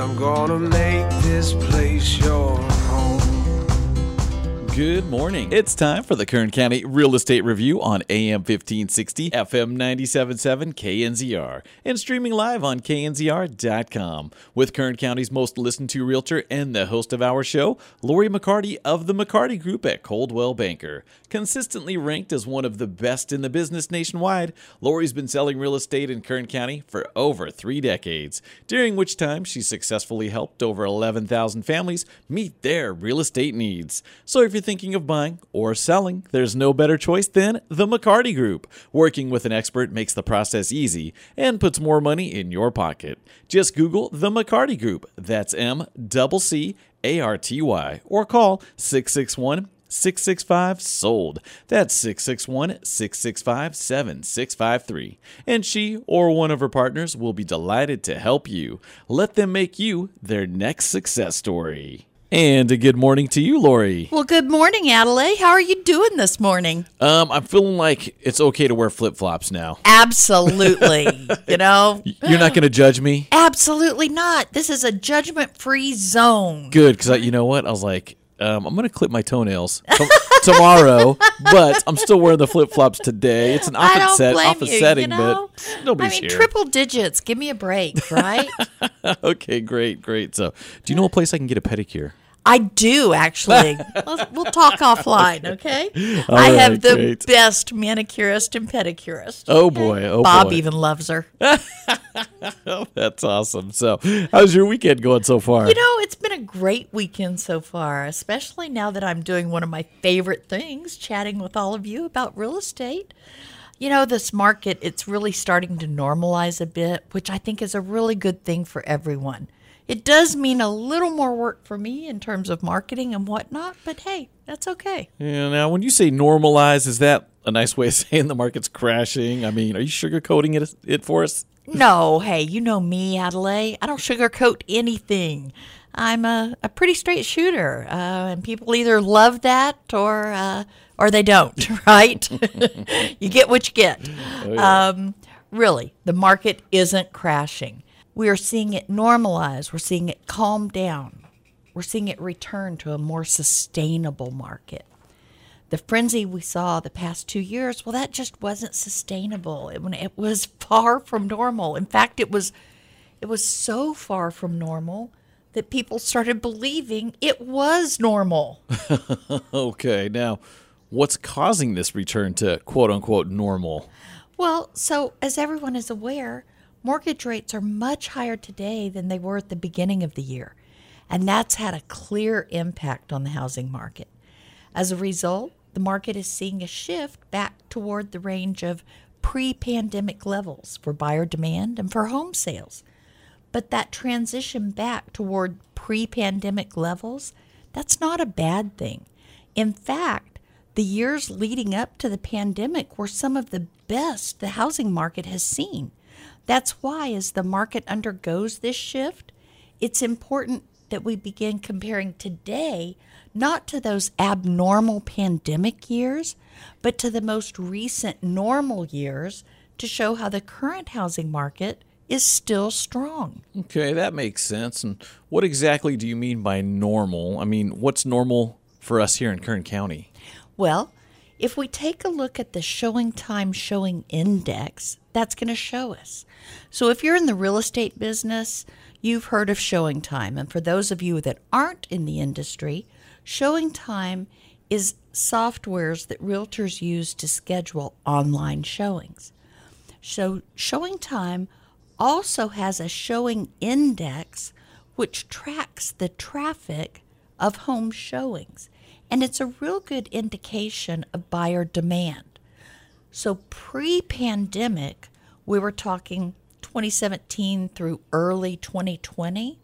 I'm gonna make this place your home. Good morning. It's time for the Kern County Real Estate Review on AM 1560, FM 977, KNZR, and streaming live on knzr.com with Kern County's most listened to realtor and the host of our show, Lori McCarty of the McCarty Group at Coldwell Banker. Consistently ranked as one of the best in the business nationwide, Lori's been selling real estate in Kern County for over three decades, during which time she successfully helped over 11,000 families meet their real estate needs. So if you're thinking of buying or selling, there's no better choice than the McCarty Group. Working with an expert makes the process easy and puts more money in your pocket. Just Google the McCarty Group. That's M C A R T Y or call 661 665 sold. That's 661 665 7653. And she or one of her partners will be delighted to help you. Let them make you their next success story. And a good morning to you, Lori. Well, good morning, Adelaide. How are you doing this morning? Um, I'm feeling like it's okay to wear flip flops now. Absolutely. you know, You're not going to judge me? absolutely not. This is a judgment free zone. Good, because you know what? I was like, um, I'm going to clip my toenails t- tomorrow, but I'm still wearing the flip flops today. It's an office set, office you, setting, you know? but nobody's I mean, here. triple digits. Give me a break, right? okay, great, great. So, do you know a place I can get a pedicure? I do actually. we'll, talk offline, okay? I right, have the great. best manicurist and pedicurist. Oh boy, oh Bob boy. even loves her. Oh, that's awesome. So, how's your weekend going so far? You know, it's been a great weekend so far, especially now that I'm doing one of my favorite things, chatting with all of you about real estate. You know, this market, it's really starting to normalize a bit, which I think is a really good thing for everyone. It does mean a little more work for me in terms of marketing and whatnot, but hey, that's okay. Yeah, now, when you say normalize, is that a nice way of saying the market's crashing? I mean, are you sugarcoating it, it for us? No, hey, you know me, Adelaide. I don't sugarcoat anything. I'm a, a pretty straight shooter, uh, and people either love that or uh, or they don't. Right? you get what you get. um, really, the market isn't crashing. We are seeing it normalize. We're seeing it calm down. We're seeing it return to a more sustainable market the frenzy we saw the past two years, well, that just wasn't sustainable. It, it was far from normal. In fact, it was it was so far from normal that people started believing it was normal. Okay, now, what's causing this return to quote unquote normal? well, so as everyone is aware, mortgage rates are much higher today than they were at the beginning of the year. And that's had a clear impact on the housing market. As a result, the market is seeing a shift back toward the range of pre pandemic levels for buyer demand and for home sales. But that transition back toward pre pandemic levels, that's not a bad thing. In fact, the years leading up to the pandemic were some of the best the housing market has seen. That's why, as the market undergoes this shift, it's important that we begin comparing today not to those abnormal pandemic years, but to the most recent normal years to show how the current housing market is still strong. Okay, that makes sense. And what exactly do you mean by normal? I mean, what's normal for us here in Kern County? Well, if we take a look at the ShowingTime showing index, that's going to show us. So if you're in the real estate business, you've heard of ShowingTime. And for those of you that aren't in the industry, ShowingTime is softwares that realtors use to schedule online showings. So ShowingTime also has a showing index which tracks the traffic of home showings. And it's a real good indication of buyer demand. So pre pandemic, we were talking 2017 through early 2020.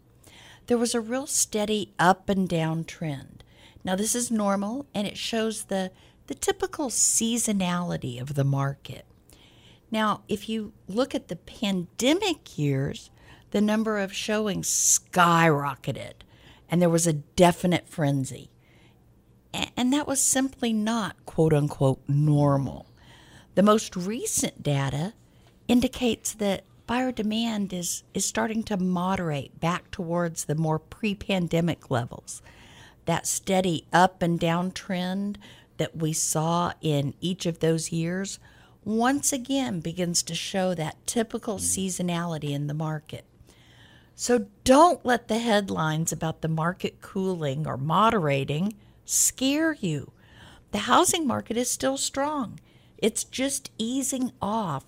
there was a real steady up and down trend. Now, this is normal and it shows the, the typical seasonality of the market. Now, if you look at the pandemic years, the number of showings skyrocketed and there was a definite frenzy. And that was simply not quote unquote normal. The most recent data indicates that buyer demand is, is starting to moderate back towards the more pre pandemic levels. That steady up and down trend that we saw in each of those years once again begins to show that typical mm. seasonality in the market. So don't let the headlines about the market cooling or moderating scare you. The housing market is still strong. It's just easing off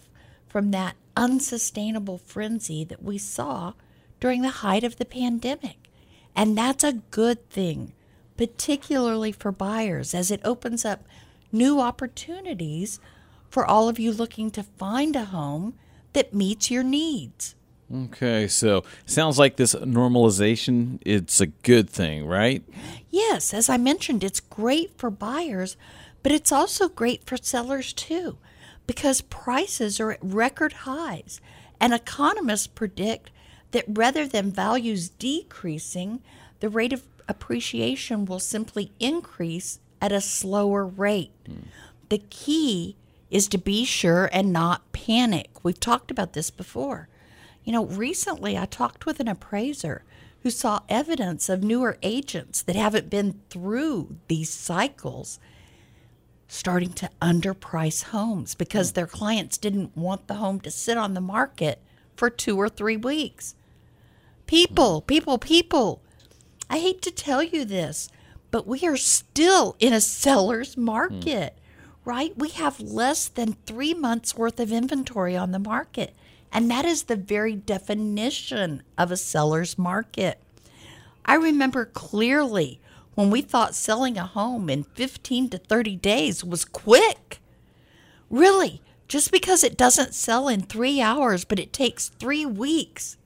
from that unsustainable frenzy that we saw during the height of the pandemic. And that's a good thing, particularly for buyers, as it opens up new opportunities for all of you looking to find a home that meets your needs. Okay, so sounds like this normalization it's a good thing, right? Yes, as I mentioned, it's great for buyers, but it's also great for sellers too because prices are at record highs and economists predict that rather than values decreasing, the rate of appreciation will simply increase at a slower rate. The key is to be sure and not panic. We've talked about this before. You know, recently I talked with an appraiser who saw evidence of newer agents that haven't been through these cycles starting to underprice homes because their clients didn't want the home to sit on the market for two or three weeks. People, people, people, I hate to tell you this, but we are still in a seller's market, mm. right? We have less than three months worth of inventory on the market. And that is the very definition of a seller's market. I remember clearly when we thought selling a home in 15 to 30 days was quick. Really, just because it doesn't sell in three hours, but it takes three weeks,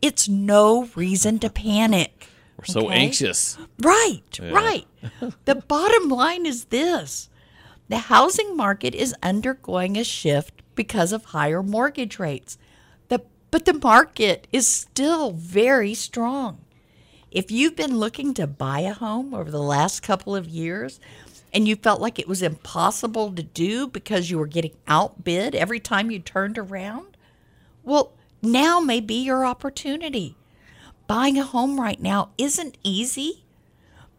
it's no reason to panic. We're so okay? anxious. Right, yeah. right. the bottom line is this the housing market is undergoing a shift because of higher mortgage rates. But the market is still very strong. If you've been looking to buy a home over the last couple of years and you felt like it was impossible to do because you were getting outbid every time you turned around, well, now may be your opportunity. Buying a home right now isn't easy,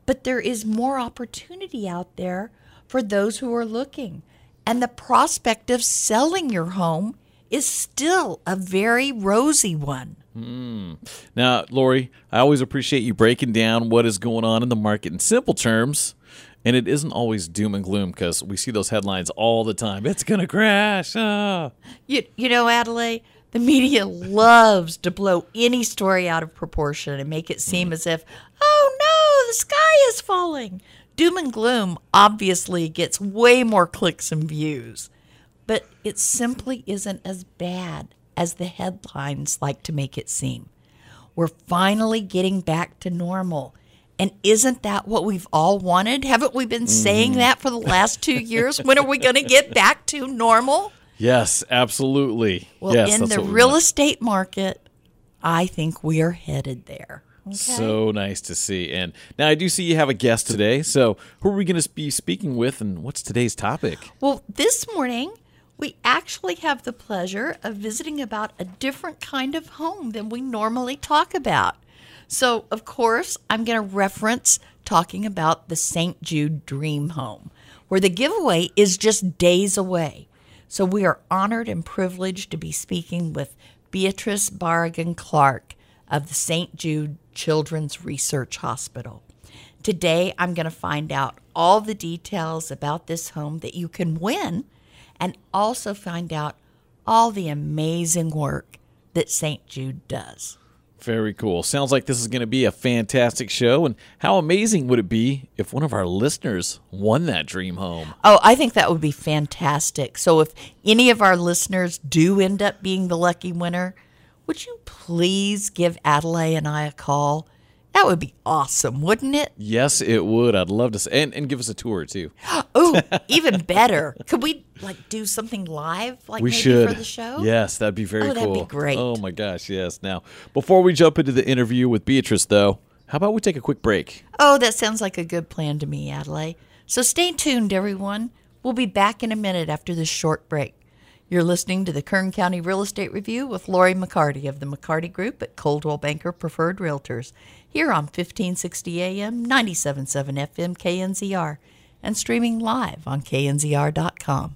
but there is more opportunity out there for those who are looking. And the prospect of selling your home is still a very rosy one. Mm. Now, Lori, I always appreciate you breaking down what is going on in the market in simple terms. And it isn't always doom and gloom because we see those headlines all the time. It's going to crash. Ah. You, you know, Adelaide, the media loves to blow any story out of proportion and make it seem mm. as if, oh no, the sky is falling. Doom and gloom obviously gets way more clicks and views but it simply isn't as bad as the headlines like to make it seem. We're finally getting back to normal. And isn't that what we've all wanted? Haven't we been saying mm. that for the last two years? when are we going to get back to normal? Yes, absolutely. Well, yes, in the real estate market, I think we are headed there. Okay. So nice to see. And now I do see you have a guest today. So who are we going to be speaking with, and what's today's topic? Well, this morning we actually have the pleasure of visiting about a different kind of home than we normally talk about. So, of course, I'm going to reference talking about the St. Jude Dream Home, where the giveaway is just days away. So, we are honored and privileged to be speaking with Beatrice Barragan Clark of the St. Jude Children's Research Hospital. Today, I'm going to find out all the details about this home that you can win and also find out all the amazing work that St. Jude does. Very cool. Sounds like this is going to be a fantastic show. And how amazing would it be if one of our listeners won that dream home? Oh, I think that would be fantastic. So if any of our listeners do end up being the lucky winner, would you please give Adelaide and I a call That would be awesome, wouldn't it? Yes, it would. I'd love to. s and and give us a tour too. Oh, even better. Could we like do something live, like we maybe should. for the show? Yes, that'd be very Oh, that'd be cool. great. Oh my gosh, yes. Now, before we jump into the interview with Beatrice, though, how about we take a quick break? Oh, that sounds like a good plan to me, Adelaide. So stay tuned, everyone. We'll be back in a minute after this short break. You're listening to the Kern County Real Estate Review with Lori McCarty of the McCarty Group at Coldwell Banker Preferred Realtors here on 1560 AM, 97.7 FM KNZR, and streaming live on knzr.com.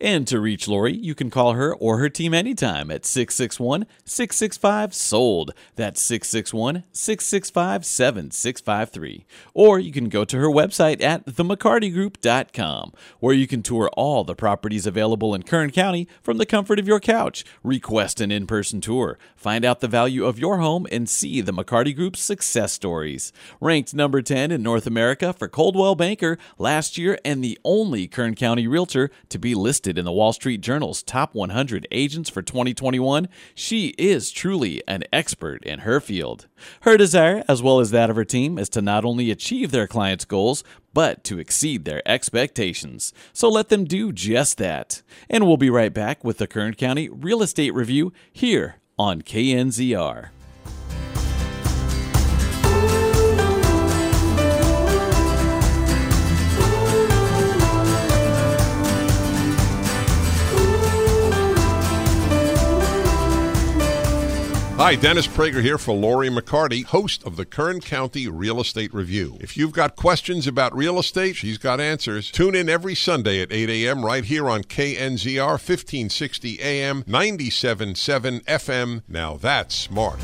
And to reach Lori, you can call her or her team anytime at 661 665 SOLD. That's 661 665 7653. Or you can go to her website at themccartygroup.com, where you can tour all the properties available in Kern County from the comfort of your couch. Request an in person tour, find out the value of your home, and see the McCarty Group's success stories. Ranked number 10 in North America for Coldwell Banker last year and the only Kern County realtor to be listed in the Wall Street Journal's top 100 agents for 2021, she is truly an expert in her field. Her desire, as well as that of her team, is to not only achieve their clients' goals, but to exceed their expectations. So let them do just that. And we'll be right back with the Kern County Real Estate Review here on KNZR. Hi, Dennis Prager here for Lori McCarty, host of the Kern County Real Estate Review. If you've got questions about real estate, she's got answers. Tune in every Sunday at 8 a.m. right here on KNZR 1560 AM 97.7 FM. Now that's smart.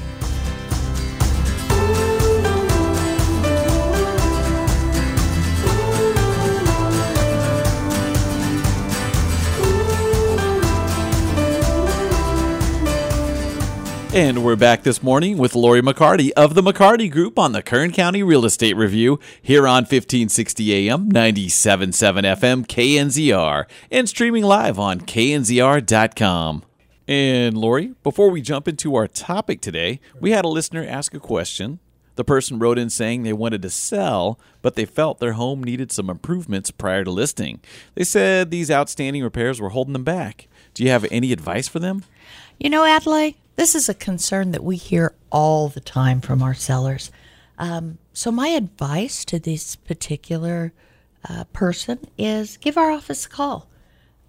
And we're back this morning with Lori McCarty of the McCarty Group on the Kern County Real Estate Review here on 1560 AM, 97.7 FM, KNZR, and streaming live on knzr.com. And Lori, before we jump into our topic today, we had a listener ask a question. The person wrote in saying they wanted to sell, but they felt their home needed some improvements prior to listing. They said these outstanding repairs were holding them back. Do you have any advice for them? You know, Adelaide, this is a concern that we hear all the time from our sellers. Um, so, my advice to this particular uh, person is give our office a call.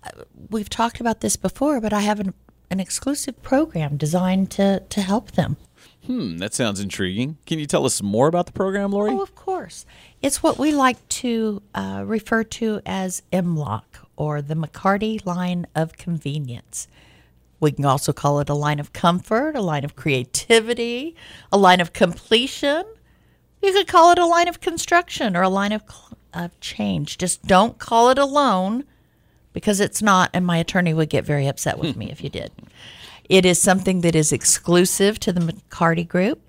Uh, we've talked about this before, but I have an, an exclusive program designed to, to help them. Hmm, that sounds intriguing. Can you tell us more about the program, Lori? Oh, of course. It's what we like to uh, refer to as MLOC or the McCarty line of convenience. We can also call it a line of comfort, a line of creativity, a line of completion. You could call it a line of construction or a line of, of change. Just don't call it a loan because it's not, and my attorney would get very upset with me if you did. It is something that is exclusive to the McCarty Group,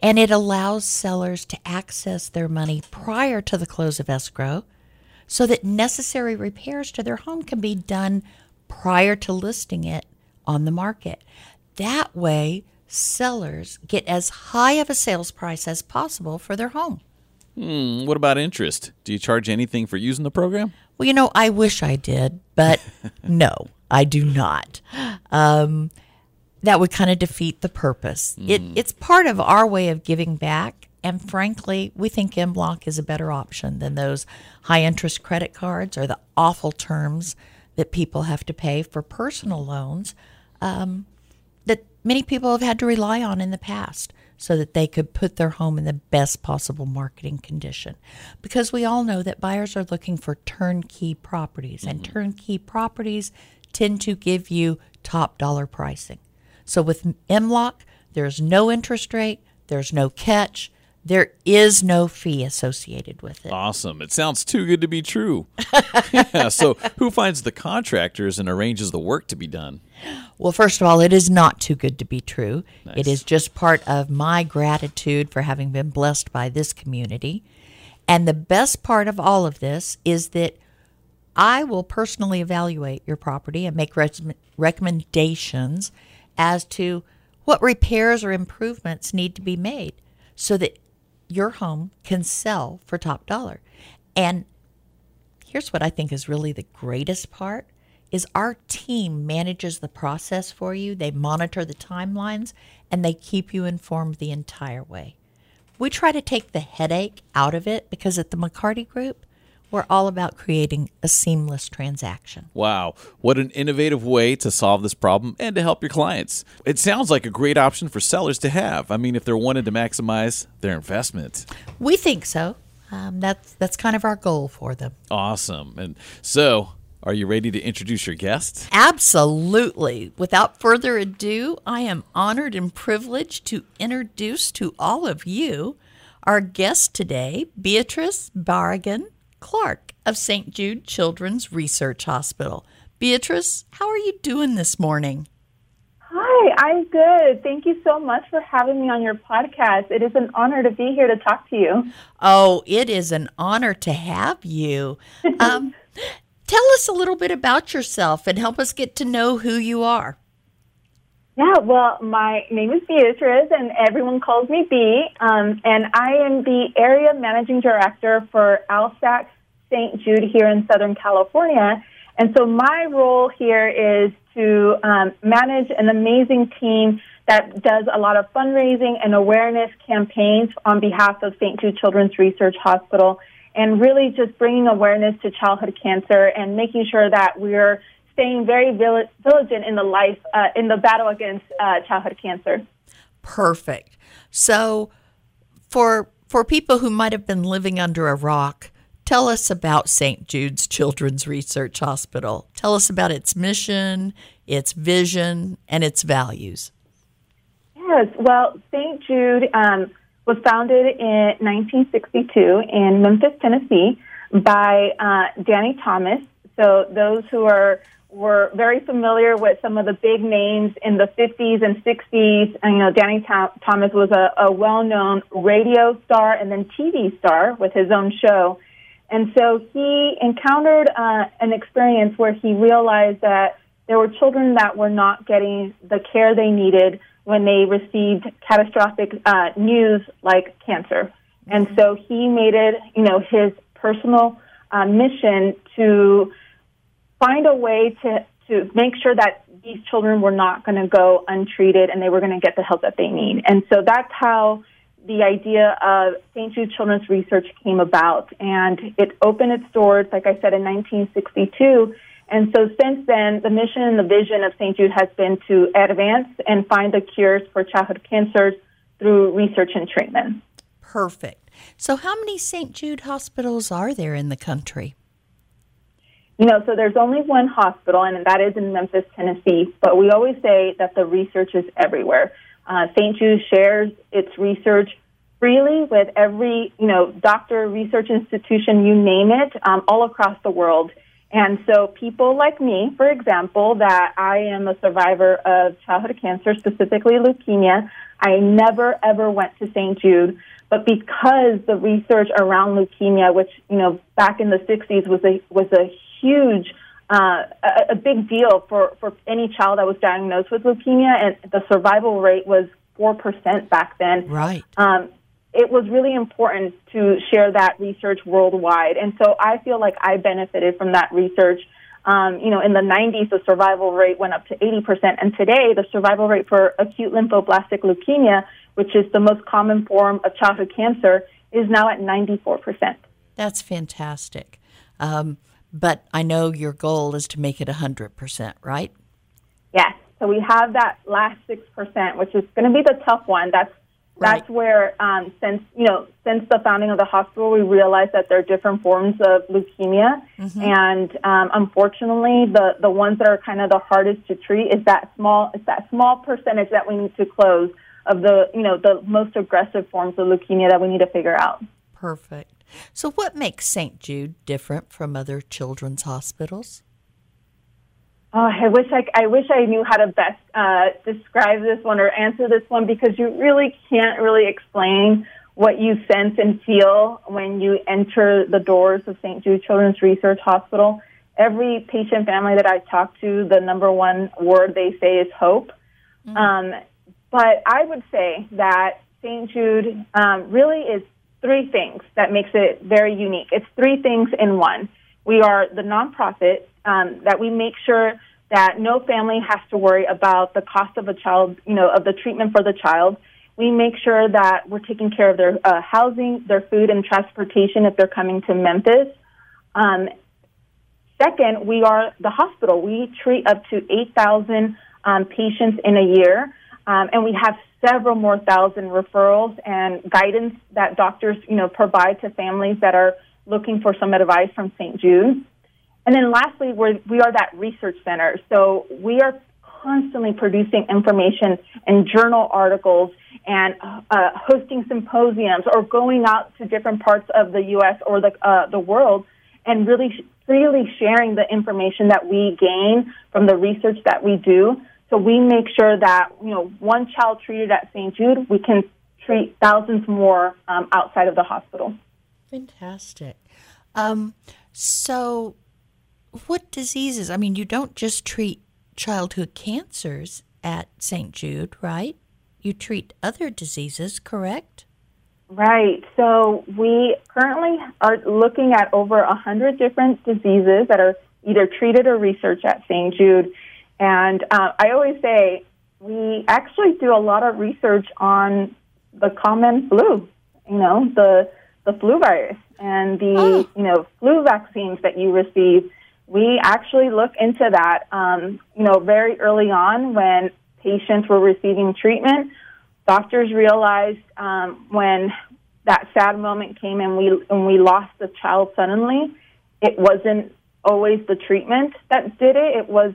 and it allows sellers to access their money prior to the close of escrow so that necessary repairs to their home can be done prior to listing it on the market. That way, sellers get as high of a sales price as possible for their home. Hmm, what about interest? Do you charge anything for using the program? Well, you know, I wish I did, but no, I do not. Um, that would kind of defeat the purpose. It, it's part of our way of giving back. And frankly, we think MLOC is a better option than those high interest credit cards or the awful terms that people have to pay for personal loans um, that many people have had to rely on in the past so that they could put their home in the best possible marketing condition. Because we all know that buyers are looking for turnkey properties, and turnkey properties tend to give you top dollar pricing. So with MLOC, there's no interest rate, there's no catch, there is no fee associated with it. Awesome. It sounds too good to be true. yeah, so, who finds the contractors and arranges the work to be done? Well, first of all, it is not too good to be true. It is just part of my gratitude for having been blessed by this community. And the best part of all of this is that I will personally evaluate your property and make recommendations as to what repairs or improvements need to be made so that your home can sell for top dollar. And here's what I think is really the greatest part is our team manages the process for you. They monitor the timelines and they keep you informed the entire way. We try to take the headache out of it because at the McCarty Group, we're all about creating a seamless transaction. Wow, what an innovative way to solve this problem and to help your clients. It sounds like a great option for sellers to have. I mean, if they're wanting to maximize their investment. We think so. Um, that's that's kind of our goal for them. Awesome. And so, are you ready to introduce your guest? Absolutely. Without further ado, I am honored and privileged to introduce to all of you our guest today, Beatrice Barragan Clark of St. Jude Children's Research Hospital. Beatrice, how are you doing this morning? Hi, I'm good. Thank you so much for having me on your podcast. It is an honor to be here to talk to you. Oh, it is an honor to have you. Um, tell us a little bit about yourself and help us get to know who you are. Yeah, well, my name is Beatrice, and everyone calls me B. Um, and I am the area managing director for ALSAC St. Jude here in Southern California. And so my role here is to um, manage an amazing team that does a lot of fundraising and awareness campaigns on behalf of St. Jude Children's Research Hospital and really just bringing awareness to childhood cancer and making sure that we're staying very diligent in the life uh, in the battle against uh, childhood cancer. Perfect. So, for for people who might have been living under a rock, tell us about St. Jude's Children's Research Hospital. Tell us about its mission, its vision, and its values. Yes. Well, St. Jude um, was founded in 1962 in Memphis, Tennessee, by uh, Danny Thomas. So those who are were very familiar with some of the big names in the 50s and 60s. And, you know, Danny Thomas was a, a well-known radio star and then TV star with his own show. And so he encountered uh, an experience where he realized that there were children that were not getting the care they needed when they received catastrophic uh, news like cancer. And so he made it, you know, his personal uh, mission to find a way to, to make sure that these children were not going to go untreated and they were going to get the help that they need. And so that's how the idea of St. Jude Children's Research came about. And it opened its doors, like I said, in 1962. And so since then, the mission and the vision of St. Jude has been to advance and find the cures for childhood cancers through research and treatment. Perfect. So, how many St. Jude hospitals are there in the country? You know, so there's only one hospital, and that is in Memphis, Tennessee. But we always say that the research is everywhere. Uh, St. Jude shares its research freely with every, you know, doctor, research institution, you name it, um, all across the world. And so people like me, for example, that I am a survivor of childhood cancer, specifically leukemia, I never ever went to St. Jude, but because the research around leukemia, which, you know, back in the 60s was a, was a huge uh, a, a big deal for, for any child that was diagnosed with leukemia, and the survival rate was 4% back then. Right. Um, it was really important to share that research worldwide. And so I feel like I benefited from that research. Um, you know, in the 90s, the survival rate went up to 80%. And today, the survival rate for acute lymphoblastic leukemia, which is the most common form of childhood cancer, is now at 94%. That's fantastic. Um, but I know your goal is to make it 100%, right? Yes. So we have that last 6%, which is going to be the tough one. That's Right. That's where, um, since you know, since the founding of the hospital, we realized that there are different forms of leukemia, mm-hmm. and um, unfortunately, the the ones that are kind of the hardest to treat is that small, is that small percentage that we need to close of the you know the most aggressive forms of leukemia that we need to figure out. Perfect. So, what makes St. Jude different from other children's hospitals? Oh, I wish I, I wish I knew how to best uh, describe this one or answer this one because you really can't really explain what you sense and feel when you enter the doors of St. Jude Children's Research Hospital. Every patient family that I talk to, the number one word they say is hope. Mm-hmm. Um, but I would say that St. Jude um, really is three things that makes it very unique. It's three things in one. We are the nonprofit um, that we make sure that no family has to worry about the cost of a child, you know, of the treatment for the child. We make sure that we're taking care of their uh, housing, their food, and transportation if they're coming to Memphis. Um, second, we are the hospital. We treat up to 8,000 um, patients in a year, um, and we have several more thousand referrals and guidance that doctors, you know, provide to families that are looking for some advice from St. Jude. And then lastly, we're, we are that research center. So we are constantly producing information and journal articles and uh, hosting symposiums or going out to different parts of the U.S. or the, uh, the world and really freely sharing the information that we gain from the research that we do. So we make sure that, you know, one child treated at St. Jude, we can treat thousands more um, outside of the hospital. Fantastic. Um, so, what diseases? I mean, you don't just treat childhood cancers at St. Jude, right? You treat other diseases, correct? Right. So we currently are looking at over a hundred different diseases that are either treated or researched at St. Jude. And uh, I always say we actually do a lot of research on the common flu. You know, the the flu virus and the oh. you know flu vaccines that you receive. We actually look into that. Um, you know, very early on when patients were receiving treatment, doctors realized um, when that sad moment came and we and we lost the child suddenly, it wasn't always the treatment that did it. It was,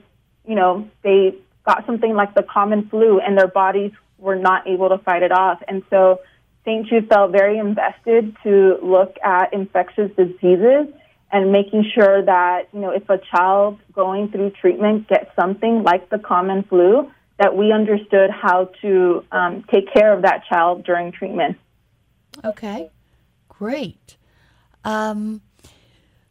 you know, they got something like the common flu and their bodies were not able to fight it off. And so St. Jude felt very invested to look at infectious diseases and making sure that, you know, if a child going through treatment gets something like the common flu, that we understood how to um, take care of that child during treatment. Okay, great. Um,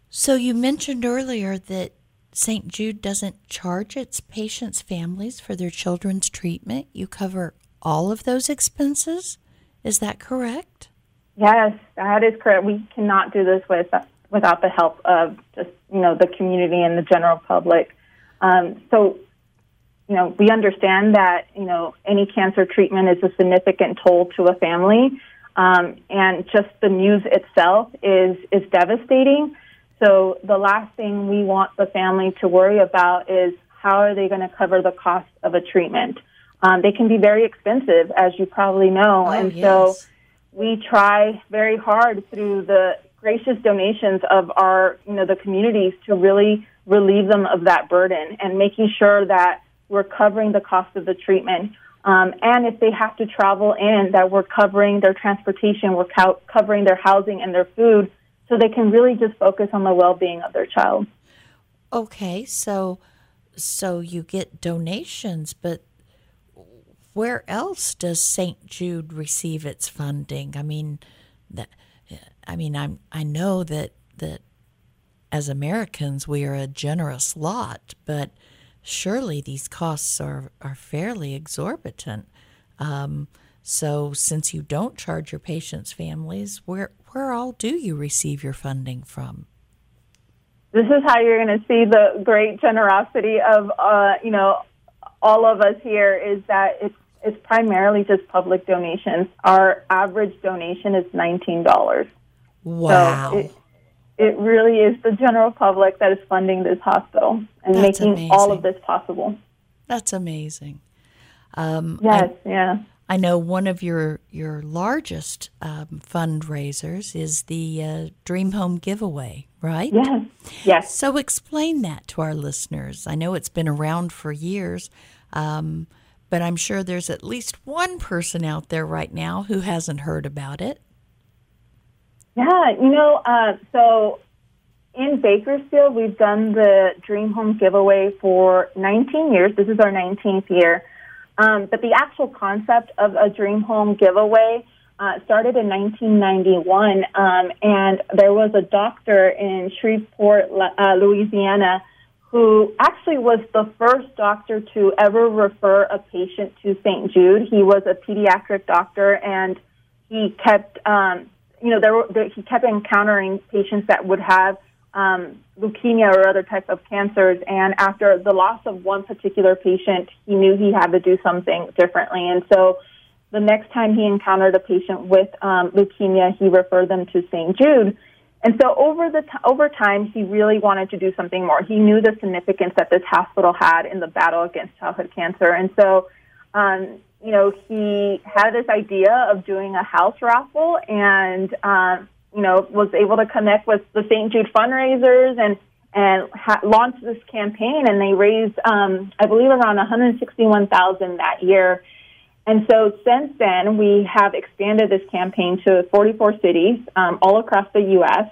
so you mentioned earlier that St. Jude doesn't charge its patients' families for their children's treatment. You cover all of those expenses. Is that correct? Yes, that is correct. We cannot do this with, without the help of just you know the community and the general public. Um, so, you know, we understand that you know any cancer treatment is a significant toll to a family, um, and just the news itself is is devastating. So, the last thing we want the family to worry about is how are they going to cover the cost of a treatment. Um, they can be very expensive, as you probably know. Oh, and yes. so we try very hard through the gracious donations of our, you know, the communities to really relieve them of that burden and making sure that we're covering the cost of the treatment. Um, and if they have to travel in, that we're covering their transportation, we're co- covering their housing and their food so they can really just focus on the well-being of their child. Okay, so so you get donations, but where else does St. Jude receive its funding? I mean, that I mean, I'm I know that that as Americans we are a generous lot, but surely these costs are are fairly exorbitant. Um, so, since you don't charge your patients' families, where where all do you receive your funding from? This is how you're going to see the great generosity of uh, you know all of us here is that it's it's primarily just public donations. Our average donation is nineteen dollars. Wow. So it, it really is the general public that is funding this hospital and That's making amazing. all of this possible. That's amazing. Um, Yes, I, yeah. I know one of your your largest um, fundraisers is the uh, Dream Home giveaway, right? Yes. Yes. So explain that to our listeners. I know it's been around for years, um, but I'm sure there's at least one person out there right now who hasn't heard about it. Yeah, you know, uh, so in Bakersfield, we've done the Dream Home giveaway for 19 years. This is our 19th year. Um, but the actual concept of a Dream Home giveaway uh, started in 1991, um, and there was a doctor in Shreveport, uh, Louisiana, who actually was the first doctor to ever refer a patient to St. Jude. He was a pediatric doctor, and he kept, um, you know, there, were, there, he kept encountering patients that would have um, leukemia or other types of cancers. And after the loss of one particular patient, he knew he had to do something differently. And so the next time he encountered a patient with um, leukemia, he referred them to St. Jude. And so over the t- over time, he really wanted to do something more. He knew the significance that this hospital had in the battle against childhood cancer, and so um, you know he had this idea of doing a house raffle, and um, you know was able to connect with the St. Jude fundraisers and and ha- launched this campaign, and they raised um, I believe around 161,000 that year. And so since then, we have expanded this campaign to 44 cities um, all across the U.S.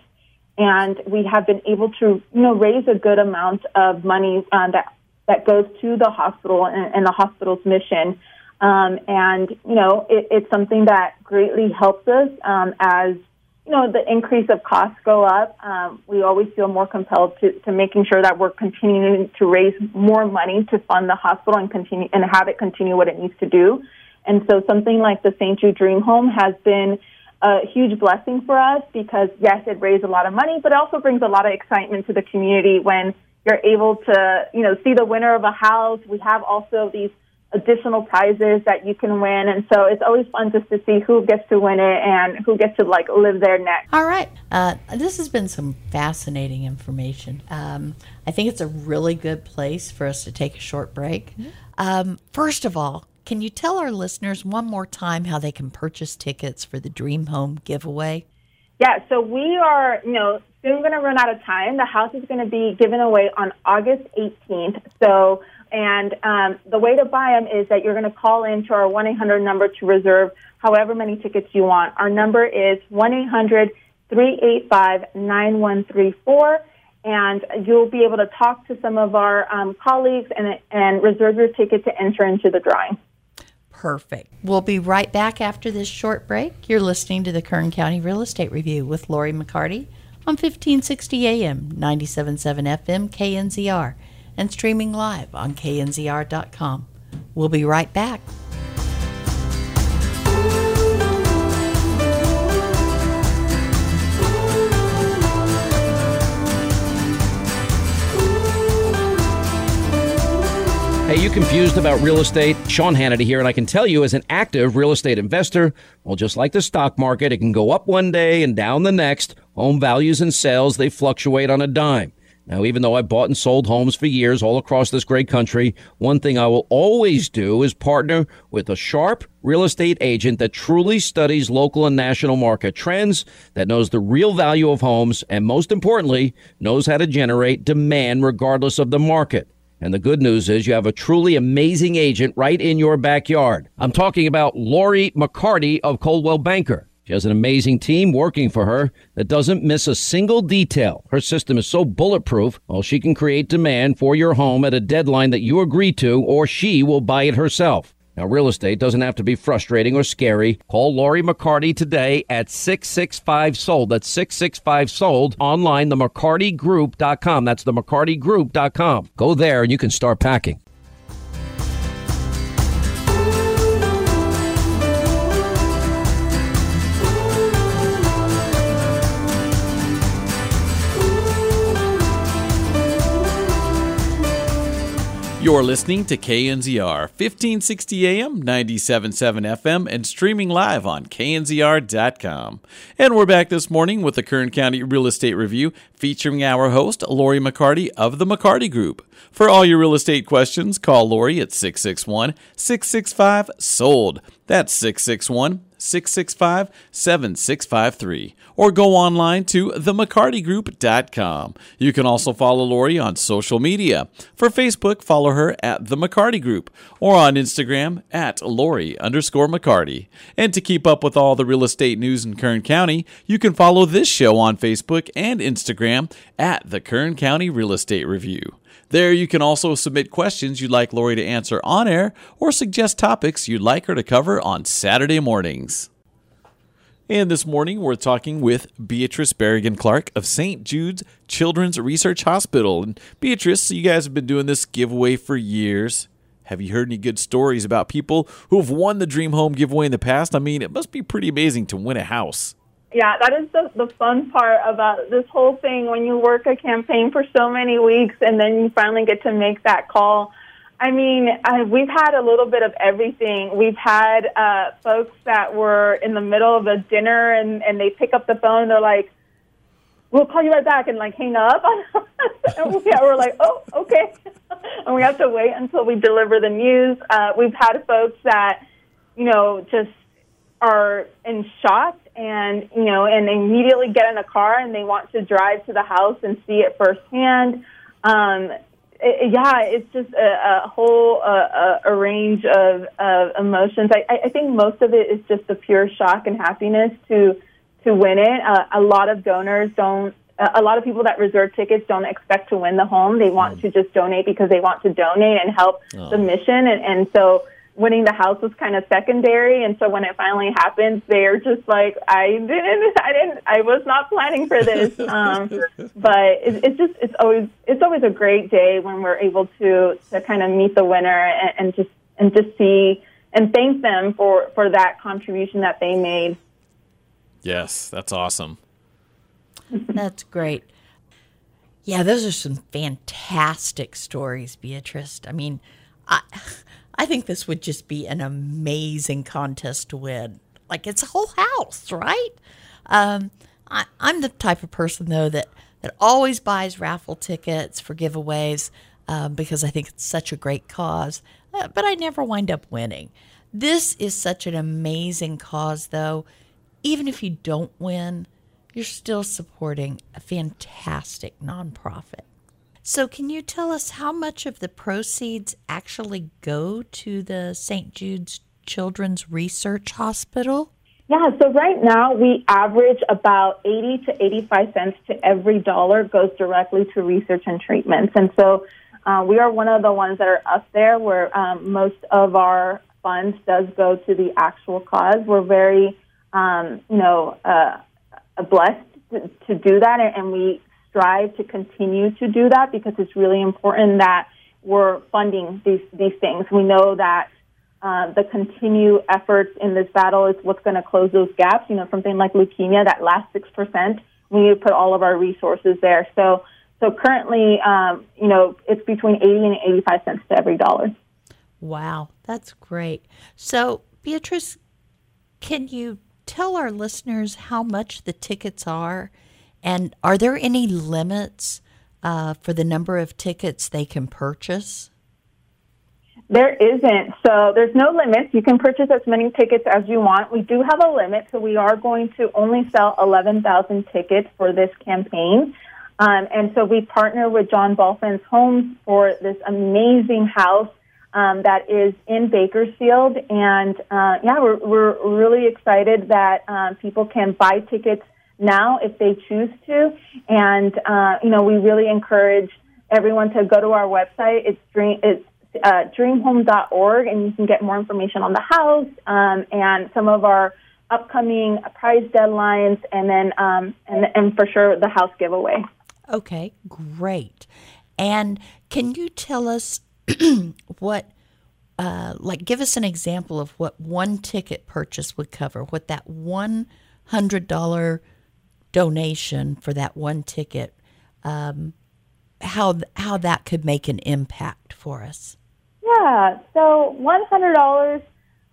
And we have been able to, you know, raise a good amount of money uh, that that goes to the hospital and, and the hospital's mission. Um, and you know, it, it's something that greatly helps us um, as you know the increase of costs go up. Um, we always feel more compelled to, to making sure that we're continuing to raise more money to fund the hospital and continue and have it continue what it needs to do. And so something like the St. Jude Dream Home has been a huge blessing for us because yes, it raised a lot of money, but it also brings a lot of excitement to the community when you're able to, you know, see the winner of a house. We have also these additional prizes that you can win. And so it's always fun just to see who gets to win it and who gets to like live there next. All right. Uh, this has been some fascinating information. Um, I think it's a really good place for us to take a short break. Um, first of all, can you tell our listeners one more time how they can purchase tickets for the Dream Home giveaway? Yeah, so we are, you know, soon going to run out of time. The house is going to be given away on August 18th. So, and um, the way to buy them is that you're going to call in to our 1 800 number to reserve however many tickets you want. Our number is 1 800 385 9134 and you'll be able to talk to some of our um, colleagues and, and reserve your ticket to enter into the drawing. Perfect. We'll be right back after this short break. You're listening to the Kern County Real Estate Review with Lori McCarty on 1560 AM, 97.7 FM, KNZR, and streaming live on knzr.com. We'll be right back. Hey, you confused about real estate? Sean Hannity here, and I can tell you as an active real estate investor, well, just like the stock market, it can go up one day and down the next. Home values and sales, they fluctuate on a dime. Now, even though I bought and sold homes for years all across this great country, one thing I will always do is partner with a sharp real estate agent that truly studies local and national market trends, that knows the real value of homes, and most importantly, knows how to generate demand regardless of the market. And the good news is you have a truly amazing agent right in your backyard. I'm talking about Lori McCarty of Coldwell Banker. She has an amazing team working for her that doesn't miss a single detail. Her system is so bulletproof, well, she can create demand for your home at a deadline that you agree to, or she will buy it herself. Now, real estate doesn't have to be frustrating or scary. Call Lori McCarty today at 665 Sold. That's 665 Sold. Online, the McCartyGroup.com. That's the McCartyGroup.com. Go there and you can start packing. You're listening to KNZR 1560 AM, 97.7 FM, and streaming live on knzr.com. And we're back this morning with the Kern County Real Estate Review featuring our host, Lori McCarty of the McCarty Group. For all your real estate questions, call Lori at 661 665 SOLD. That's 661 665 7653. Or go online to themccartygroup.com. You can also follow Lori on social media. For Facebook, follow her at The McCarty Group or on Instagram at Lori underscore McCarty. And to keep up with all the real estate news in Kern County, you can follow this show on Facebook and Instagram at the Kern County Real Estate Review. There, you can also submit questions you'd like Lori to answer on air or suggest topics you'd like her to cover on Saturday mornings. And this morning, we're talking with Beatrice Barragan Clark of St. Jude's Children's Research Hospital. And Beatrice, you guys have been doing this giveaway for years. Have you heard any good stories about people who have won the Dream Home giveaway in the past? I mean, it must be pretty amazing to win a house. Yeah, that is the, the fun part about this whole thing when you work a campaign for so many weeks and then you finally get to make that call. I mean, we've had a little bit of everything. We've had uh, folks that were in the middle of a dinner and, and they pick up the phone and they're like, we'll call you right back and like hang up and we, yeah, we're like, oh, okay. and we have to wait until we deliver the news. Uh, we've had folks that, you know, just are in shock and, you know, and they immediately get in a car and they want to drive to the house and see it firsthand. Um, it, yeah, it's just a, a whole uh, a, a range of, of emotions. I, I think most of it is just the pure shock and happiness to to win it. Uh, a lot of donors don't. A lot of people that reserve tickets don't expect to win the home. They want mm. to just donate because they want to donate and help oh. the mission. And, and so winning the house was kind of secondary. And so when it finally happens, they're just like, I didn't, I didn't, I was not planning for this. Um, but it, it's just, it's always, it's always a great day when we're able to, to kind of meet the winner and, and just, and just see and thank them for, for that contribution that they made. Yes, that's awesome. that's great. Yeah, those are some fantastic stories, Beatrice. I mean, I I think this would just be an amazing contest to win. Like it's a whole house, right? Um, I, I'm the type of person though that that always buys raffle tickets for giveaways um, because I think it's such a great cause, uh, but I never wind up winning. This is such an amazing cause, though even if you don't win, you're still supporting a fantastic nonprofit. So, can you tell us how much of the proceeds actually go to the St. Jude's Children's Research Hospital? Yeah, so right now we average about 80 to 85 cents to every dollar goes directly to research and treatments. And so uh, we are one of the ones that are up there where um, most of our funds does go to the actual cause. We're very um, you know, uh, blessed to, to do that, and, we strive to continue to do that because it's really important that we're funding these these things. We know that uh, the continued efforts in this battle is what's going to close those gaps. You know, something like leukemia, that last six percent, we need to put all of our resources there. So, so currently, um, you know, it's between eighty and eighty-five cents to every dollar. Wow, that's great. So, Beatrice, can you tell our listeners how much the tickets are? And are there any limits uh, for the number of tickets they can purchase? There isn't. So there's no limits. You can purchase as many tickets as you want. We do have a limit, so we are going to only sell 11,000 tickets for this campaign. Um, and so we partner with John Balfanz Homes for this amazing house um, that is in Bakersfield. And uh, yeah, we're, we're really excited that um, people can buy tickets now if they choose to. And, uh, you know, we really encourage everyone to go to our website. It's, dream, it's uh, dreamhome.org, and you can get more information on the house um, and some of our upcoming prize deadlines, and then um, and, and for sure the house giveaway. Okay, great. And can you tell us what uh, like give us an example of what one ticket purchase would cover what that one hundred dollar donation for that one ticket um, how how that could make an impact for us yeah so one hundred dollars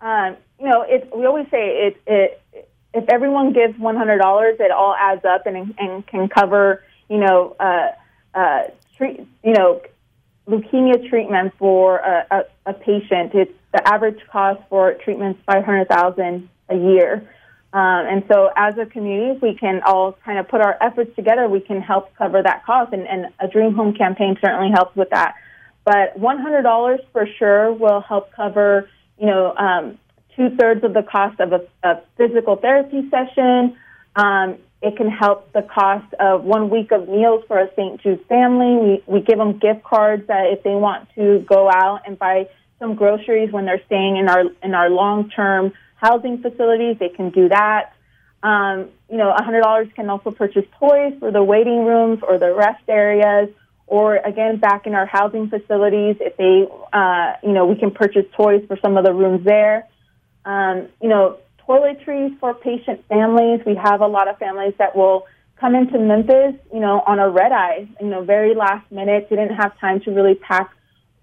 um, you know it we always say it it if everyone gives one hundred dollars it all adds up and and can cover you know uh, uh, treat you know leukemia treatment for a, a, a patient, it's the average cost for treatment is five hundred thousand a year. Um, and so, as a community, if we can all kind of put our efforts together, we can help cover that cost. And, and a Dream Home campaign certainly helps with that. But $100 for sure will help cover, you know, um, two thirds of the cost of a, a physical therapy session. Um, it can help the cost of one week of meals for a St. Jude family. We, we give them gift cards that if they want to go out and buy some groceries when they're staying in our in our long term housing facilities, they can do that. Um, you know, $100 can also purchase toys for the waiting rooms or the rest areas, or again back in our housing facilities if they uh, you know we can purchase toys for some of the rooms there. Um, you know toiletries for patient families. We have a lot of families that will come into memphis you know on a red eye you know very last minute didn't have time to really pack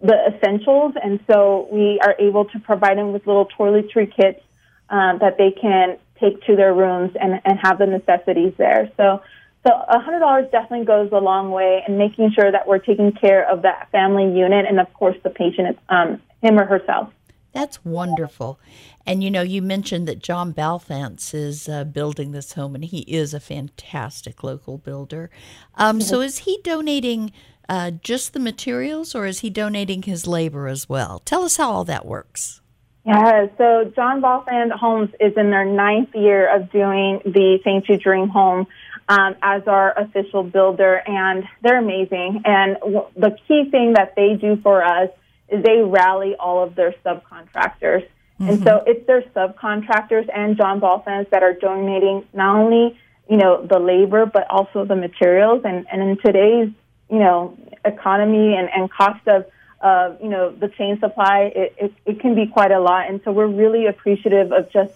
the essentials. And so we are able to provide them with little toiletry kits um, that they can take to their rooms and, and have the necessities there so so $100 definitely goes a long way in making sure that we're taking care of that family unit and, of course, the patient, um, him or herself. That's wonderful. And you know, you mentioned that John Balfanz is uh, building this home, and he is a fantastic local builder. Um, so, is he donating uh, just the materials, or is he donating his labor as well? Tell us how all that works. Yeah, so John Balfanz Homes is in their ninth year of doing the St. Jude Dream Home um, as our official builder, and they're amazing. And w- the key thing that they do for us is they rally all of their subcontractors. Mm-hmm. And so it's their subcontractors and John Balfanz that are donating not only you know the labor but also the materials. And, and in today's you know economy and, and cost of uh, you know the chain supply, it, it, it can be quite a lot. And so we're really appreciative of just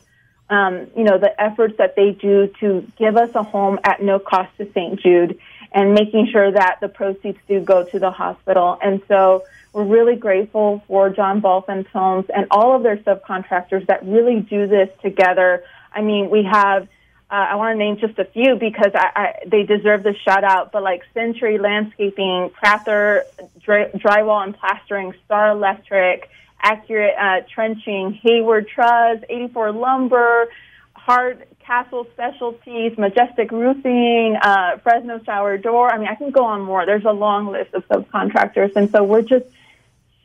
um, you know, the efforts that they do to give us a home at no cost to St. Jude and making sure that the proceeds do go to the hospital. And so we're really grateful for John Balfanz Homes and all of their subcontractors that really do this together. I mean, we have, uh, I want to name just a few because I, I, they deserve the shout out, but like Century Landscaping, Prather Dry, Drywall and Plastering, Star Electric, accurate uh, trenching, Hayward Truss, 84 Lumber, Hard Castle Specialties, Majestic Roofing, uh, Fresno Shower Door. I mean, I can go on more. There's a long list of subcontractors. And so we're just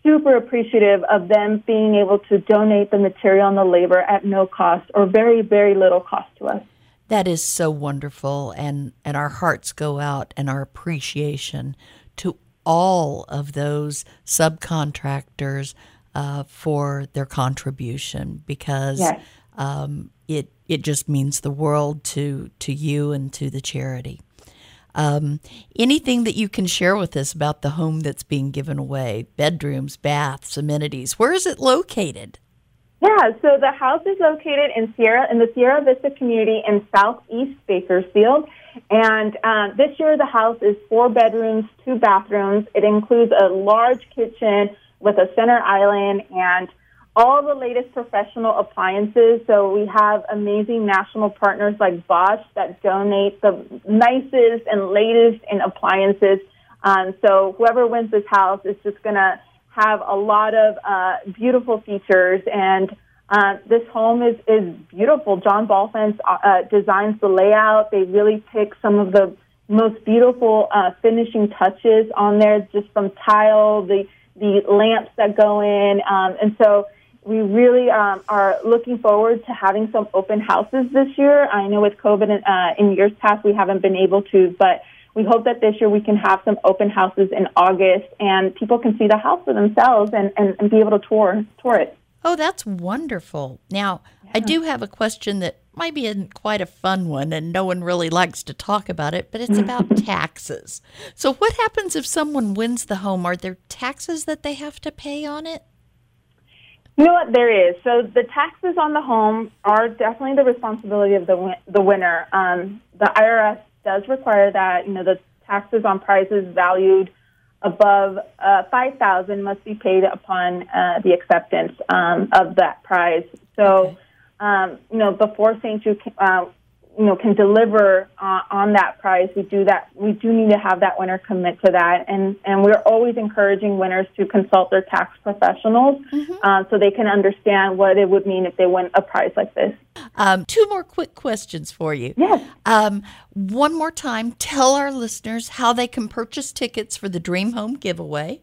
super appreciative of them being able to donate the material and the labor at no cost or very, very little cost to us. That is so wonderful. And, and our hearts go out and our appreciation to all of those subcontractors uh, for their contribution because yes. um, it it just means the world to to you and to the charity. Um, anything that you can share with us about the home that's being given away? Bedrooms, baths, amenities. Where is it located? Yeah, so the house is located in Sierra in the Sierra Vista community in southeast Bakersfield. And uh, this year, the house is four bedrooms, two bathrooms. It includes a large kitchen, with a center island and all the latest professional appliances. So we have amazing national partners like Bosch that donate the nicest and latest in appliances. Um, so whoever wins this house is just going to have a lot of uh, beautiful features and uh, this home is, is beautiful. John Balfanz uh, designs the layout. They really pick some of the most beautiful uh, finishing touches on there, just from tile, the the lamps that go in. Um, and so we really um, are looking forward to having some open houses this year. I know with COVID uh, in years past we haven't been able to, but we hope that this year we can have some open houses in August and people can see the house for themselves and, and, and be able to tour tour it. Oh, that's wonderful. Now, yeah. I do have a question that might be a, quite a fun one and no one really likes to talk about it, but it's about taxes. So, what happens if someone wins the home? Are there taxes that they have to pay on it? You know what? There is. So, the taxes on the home are definitely the responsibility of the, win- the winner. Um, the IRS does require that, you know, the taxes on prizes valued above uh, 5000 must be paid upon uh, the acceptance um, of that prize. So, okay um, you know, before St. Jude, uh, you know, can deliver uh, on that price, we do that. We do need to have that winner commit to that, and and we're always encouraging winners to consult their tax professionals mm-hmm. uh, so they can understand what it would mean if they win a prize like this. Um, two more quick questions for you. Yes. Um, one more time, tell our listeners how they can purchase tickets for the Dream Home giveaway.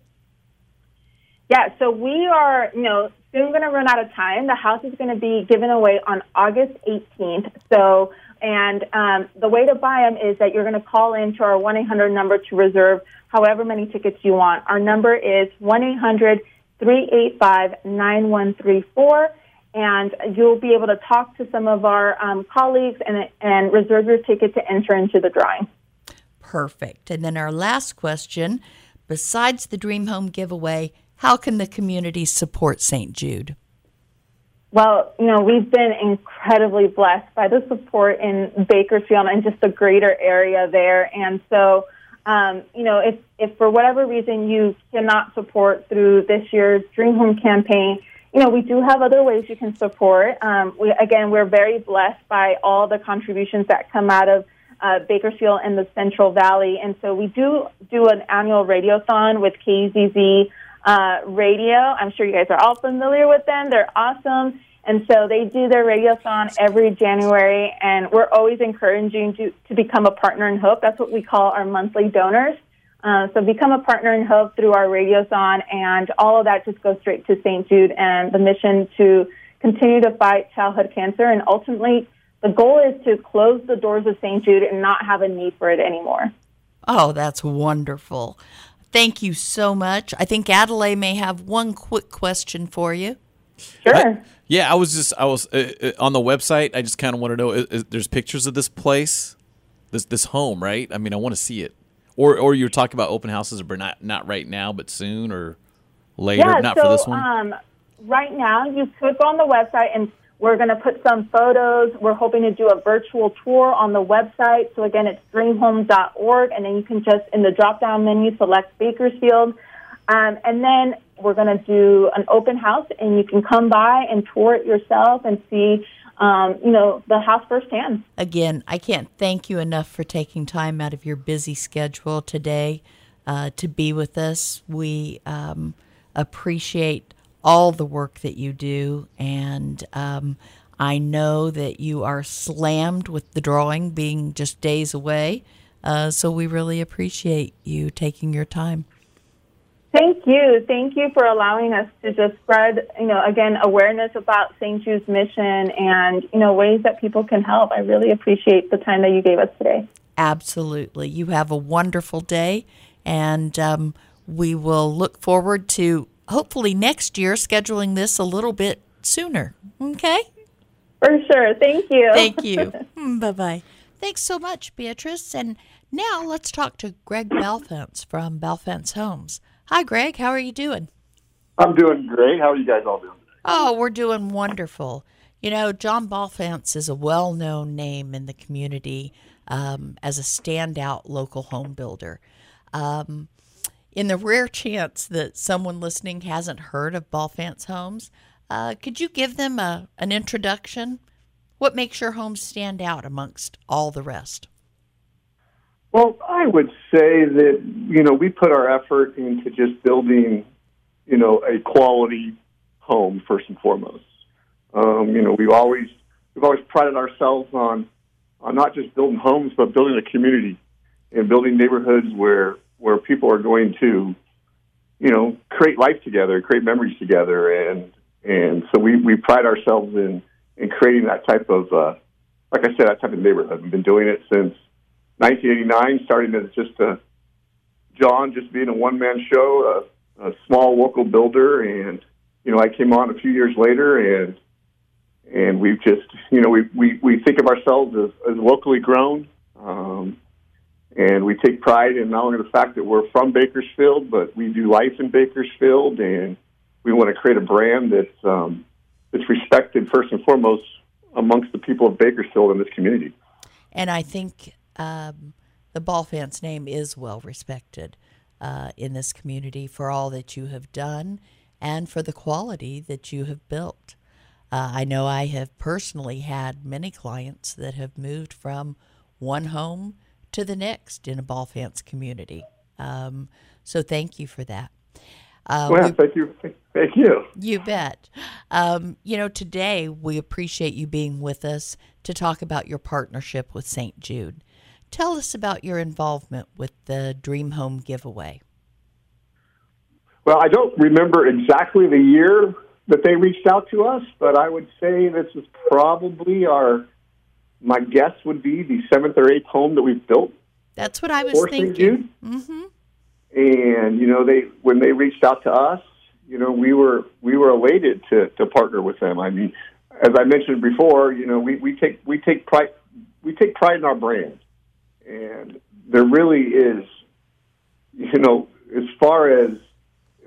Yeah, so we are, you know, soon going to run out of time. The house is going to be given away on August 18th. So, and um, the way to buy them is that you're going to call into our 1 800 number to reserve however many tickets you want. Our number is 1 800 385 9134. And you'll be able to talk to some of our um, colleagues and, and reserve your ticket to enter into the drawing. Perfect. And then our last question besides the Dream Home giveaway, how can the community support St. Jude? Well, you know, we've been incredibly blessed by the support in Bakersfield and just the greater area there. And so, um, you know, if, if for whatever reason you cannot support through this year's Dream Home campaign, you know, we do have other ways you can support. Um, we, again, we're very blessed by all the contributions that come out of uh, Bakersfield and the Central Valley. And so we do do an annual radiothon with KUZZ uh, Radio. I'm sure you guys are all familiar with them. They're awesome. And so they do their radiothon every January, and we're always encouraging you to, to become a partner in Hope. That's what we call our monthly donors. Uh, so become a partner in Hope through our radiothon, and all of that just goes straight to St. Jude and the mission to continue to fight childhood cancer. And ultimately, the goal is to close the doors of St. Jude and not have a need for it anymore. Oh, that's wonderful. Thank you so much. I think Adelaide may have one quick question for you. Sure. I, yeah, I was just I was uh, uh, on the website. I just kind of want to know. Is, is, there's pictures of this place, this this home, right? I mean, I want to see it. Or or you're talking about open houses, but not not right now, but soon or later. yeah, not so, for this one. Um, right now, you could go on the website and we're going to put some photos. We're hoping to do a virtual tour on the website. So again, it's dreamhomes.org, and then you can just in the drop-down menu select Bakersfield, um, and then we're going to do an open house, and you can come by and tour it yourself and see. Um, you know, the house firsthand. Again, I can't thank you enough for taking time out of your busy schedule today uh, to be with us. We um, appreciate all the work that you do. And um, I know that you are slammed with the drawing being just days away. Uh, so we really appreciate you taking your time. Thank you. Thank you for allowing us to just spread, you know, again, awareness about St. Jude's mission and, you know, ways that people can help. I really appreciate the time that you gave us today. Absolutely. You have a wonderful day, and um, we will look forward to hopefully next year scheduling this a little bit sooner. Okay? For sure. Thank you. Thank you. bye bye. Thanks so much, Beatrice. And now let's talk to Greg Balfanz from Balfanz Homes. Hi, Greg. How are you doing? I'm doing great. How are you guys all doing? Oh, we're doing wonderful. You know, John Balfanz is a well known name in the community um, as a standout local home builder. Um, in the rare chance that someone listening hasn't heard of Balfanz Homes, uh, could you give them a, an introduction? What makes your home stand out amongst all the rest? Well, I would say that you know we put our effort into just building, you know, a quality home first and foremost. Um, you know, we've always we've always prided ourselves on on not just building homes, but building a community and building neighborhoods where where people are going to, you know, create life together, create memories together, and and so we we pride ourselves in in creating that type of, uh, like I said, that type of neighborhood. We've been doing it since 1989, starting as just a John, just being a one man show, a, a small local builder, and you know I came on a few years later, and and we've just you know we we, we think of ourselves as, as locally grown. Um, and we take pride in not only the fact that we're from Bakersfield, but we do life in Bakersfield, and we want to create a brand that's um, that's respected first and foremost amongst the people of Bakersfield in this community. And I think um, the Balfanz name is well respected uh, in this community for all that you have done and for the quality that you have built. Uh, I know I have personally had many clients that have moved from one home to the next in a Balfanz community. Um, so thank you for that. Uh, well, thank you. Thank you. You bet. Um, you know, today we appreciate you being with us to talk about your partnership with St. Jude. Tell us about your involvement with the Dream Home giveaway. Well, I don't remember exactly the year that they reached out to us, but I would say this is probably our my guess would be the seventh or eighth home that we've built. That's what I was thinking. Mm-hmm. And you know, they when they reached out to us, you know, we were we were elated to to partner with them. I mean, as I mentioned before, you know, we, we take we take pride we take pride in our brand, and there really is, you know, as far as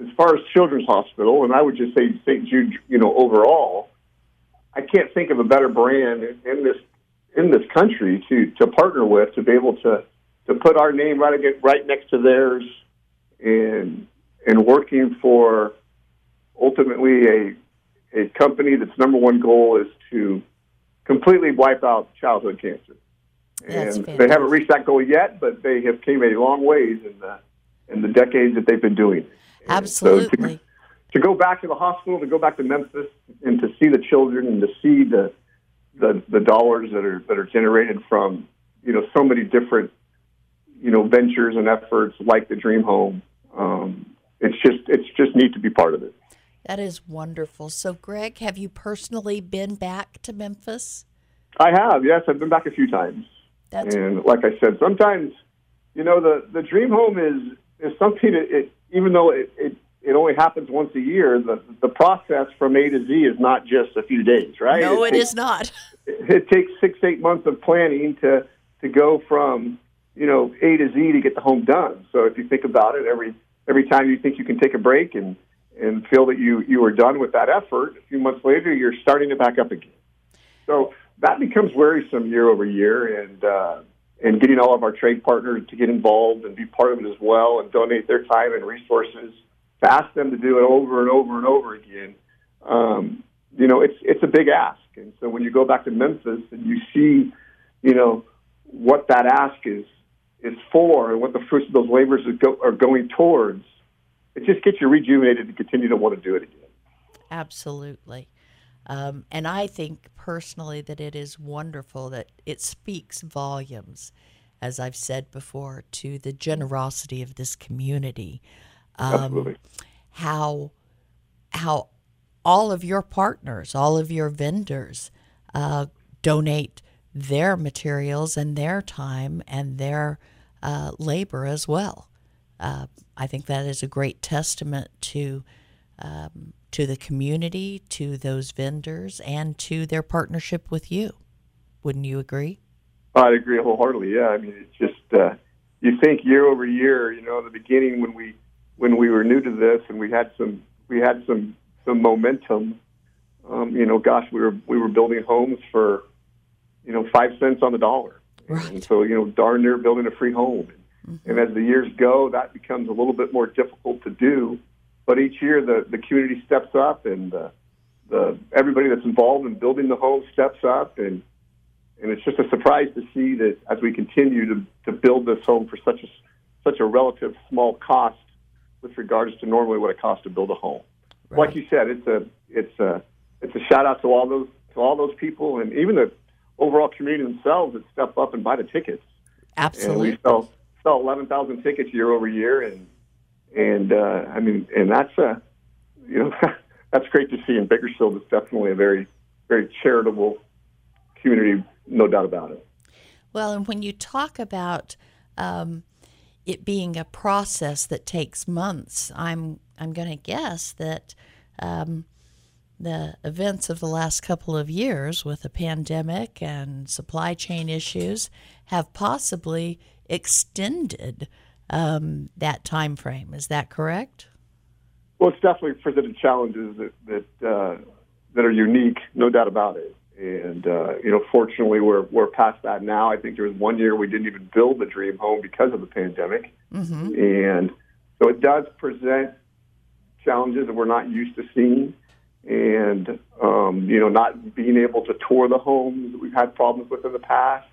as far as Children's Hospital, and I would just say St. Jude, you know, overall, I can't think of a better brand in this in this country to to partner with to be able to to put our name right against, right next to theirs, and and working for ultimately a a company that's number one goal is to completely wipe out childhood cancer. And they haven't reached that goal yet, but they have came a long ways in the in the decades that they've been doing. it. And so to- Absolutely. to go back to the hospital, to go back to Memphis, and to see the children and to see the the, the dollars that are that are generated from you know so many different you know ventures and efforts like the Dream Home. Um, it's just it's just neat to be part of it. That is wonderful. So, Greg, have you personally been back to Memphis? I have, yes, I've been back a few times, That's and like I said, sometimes you know the the Dream Home is is something that it even though it, it it only happens once a year, the the process from A to Z is not just a few days, right? no, it takes- is not. it takes six eight months of planning to to go from you know A to Z to get the home done. So if you think about it, every every time you think you can take a break and and feel that you you are done with that effort, a few months later you're starting to back up again. So that becomes worrisome year over year, and uh, and getting all of our trade partners to get involved and be part of it as well, and donate their time and resources ask them to do it over and over and over again. Um, you know, it's it's a big ask, and so when you go back to Memphis and you see, you know, what that ask is is for and what the fruits of those labors are, go, are going towards, it just gets you rejuvenated to continue to want to do it again. Absolutely. Um, and I think personally that it is wonderful that it speaks volumes, as I've said before, to the generosity of this community. Um, Absolutely. how how all of your partners, all of your vendors, uh, donate their materials and their time and their uh, labor as well. Uh, I think that is a great testament to um, to the community, to those vendors, and to their partnership with you. Wouldn't you agree? I'd agree wholeheartedly. Yeah, I mean, it's just uh, you think year over year. You know, in the beginning when we when we were new to this and we had some we had some some momentum. Um, you know, gosh, we were we were building homes for you know five cents on the dollar, and so you know, darn near building a free home. And as the years go, that becomes a little bit more difficult to do. But each year, the the community steps up, and the the everybody that's involved in building the home steps up, and and it's just a surprise to see that as we continue to, to build this home for such a such a relative small cost with regards to normally what it costs to build a home. Like you said, it's a it's a it's a shout out to all those to all those people and even the overall community themselves that step up and buy the tickets. Absolutely. And we sell sell eleven thousand tickets year over year, and and uh, I mean, and that's a you know that's great to see. And Bakersfield is definitely a very very charitable community, no doubt about it. Well, and when you talk about um, it being a process that takes months, I'm I'm going to guess that um, the events of the last couple of years with the pandemic and supply chain issues have possibly extended um, that time frame. Is that correct? Well, it's definitely presented challenges that that uh, that are unique, no doubt about it. And uh, you know, fortunately, we're we're past that now. I think there was one year we didn't even build the dream home because of the pandemic, and so it does present challenges that we're not used to seeing. And um, you know, not being able to tour the homes that we've had problems with in the past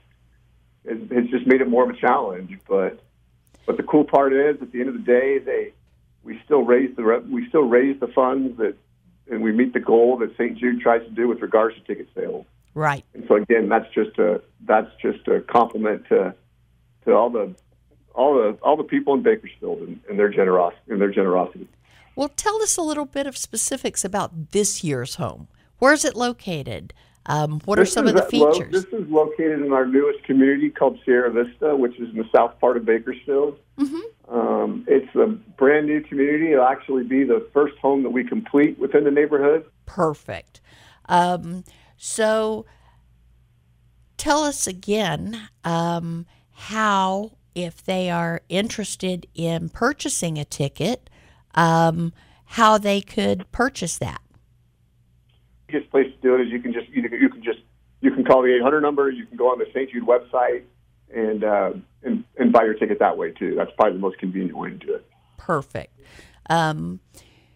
has, has just made it more of a challenge. But but the cool part is, at the end of the day, they we still raise the we still raise the funds that and we meet the goal that St. Jude tries to do with regards to ticket sales. Right. And so again, that's just a that's just a compliment to to all the all the all the people in Bakersfield and, and their generosity and their generosity. Well, tell us a little bit of specifics about this year's home. Where is it located? Um, what are some of the at lo- features? this is located in our newest community called Sierra Vista, which is in the south part of Bakersfield. Mm-hmm. Um, it's a brand new community. It'll actually be the first home that we complete within the neighborhood. Perfect. Um, so tell us again um, how if they are interested in purchasing a ticket, um, how they could purchase that. The easiest place to do it is you can just you can, you can just you can call the 800 number. You can go on the St. Jude website and uh, and and buy your ticket that way too. That's probably the most convenient way to do it. Perfect. Um,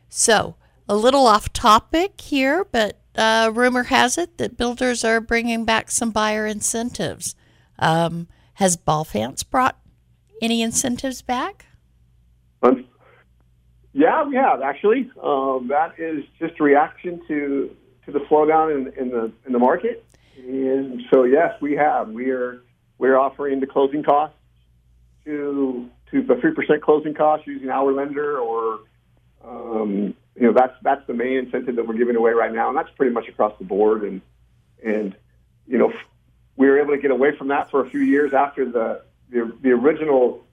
so, a little off topic here, but uh, rumor has it that builders are bringing back some buyer incentives. Um, has Balfanz brought any incentives back? Um, yeah, we have actually. Um, that is just a reaction to to the slowdown in, in the in the market, and so yes, we have. We are we're offering the closing costs to to the three percent closing costs using our lender, or um, you know that's that's the main incentive that we're giving away right now, and that's pretty much across the board. And and you know we were able to get away from that for a few years after the the, the original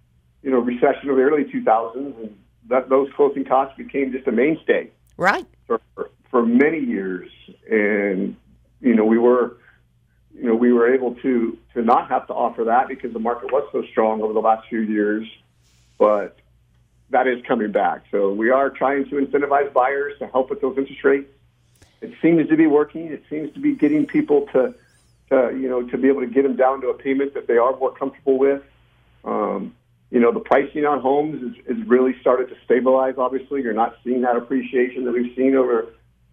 you know recession of the early 2000s, and that those closing costs became just a mainstay Right. for for many years, and you know we were you know we were able to to not have to offer that because the market was so strong over the last few years, but that is coming back. So we are trying to incentivize buyers to help with those interest rates. It seems to be working. It seems to be getting people to, to you know, to be able to get them down to a payment that they are more comfortable with. Um, you know, the pricing on homes is, is really started to stabilize. Obviously, you're not seeing that appreciation that we've seen over,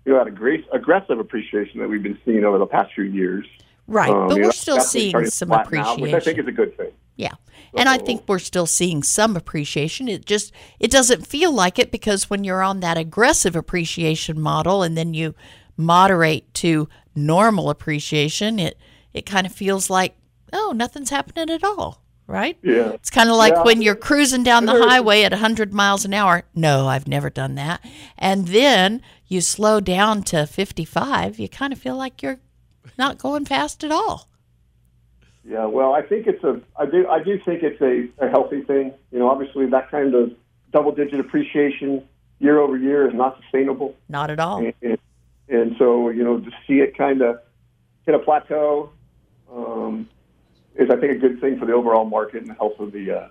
you know, that aggressive appreciation that we've been seeing over the past few years. Right. Um, but we're still seeing some flatten out, appreciation. which I think is a good thing. Yeah. And I think we're still seeing some appreciation. It just it doesn't feel like it because when you're on that aggressive appreciation model and then you moderate to normal appreciation, it it kind of feels like oh, nothing's happening at all, right? Yeah. It's kind of like Yeah. when you're cruising down the highway at 100 miles an hour. No, I've never done that. And then you slow down to 55, you kind of feel like you're not going fast at all. Yeah, well, I think it's a. I do. I do think it's a, a healthy thing. You know, obviously that kind of double-digit appreciation year over year is not sustainable, Not at all. and, and, and so you know to see it kind of hit a plateau um, is, I think, a good thing for the overall market and the health of the uh,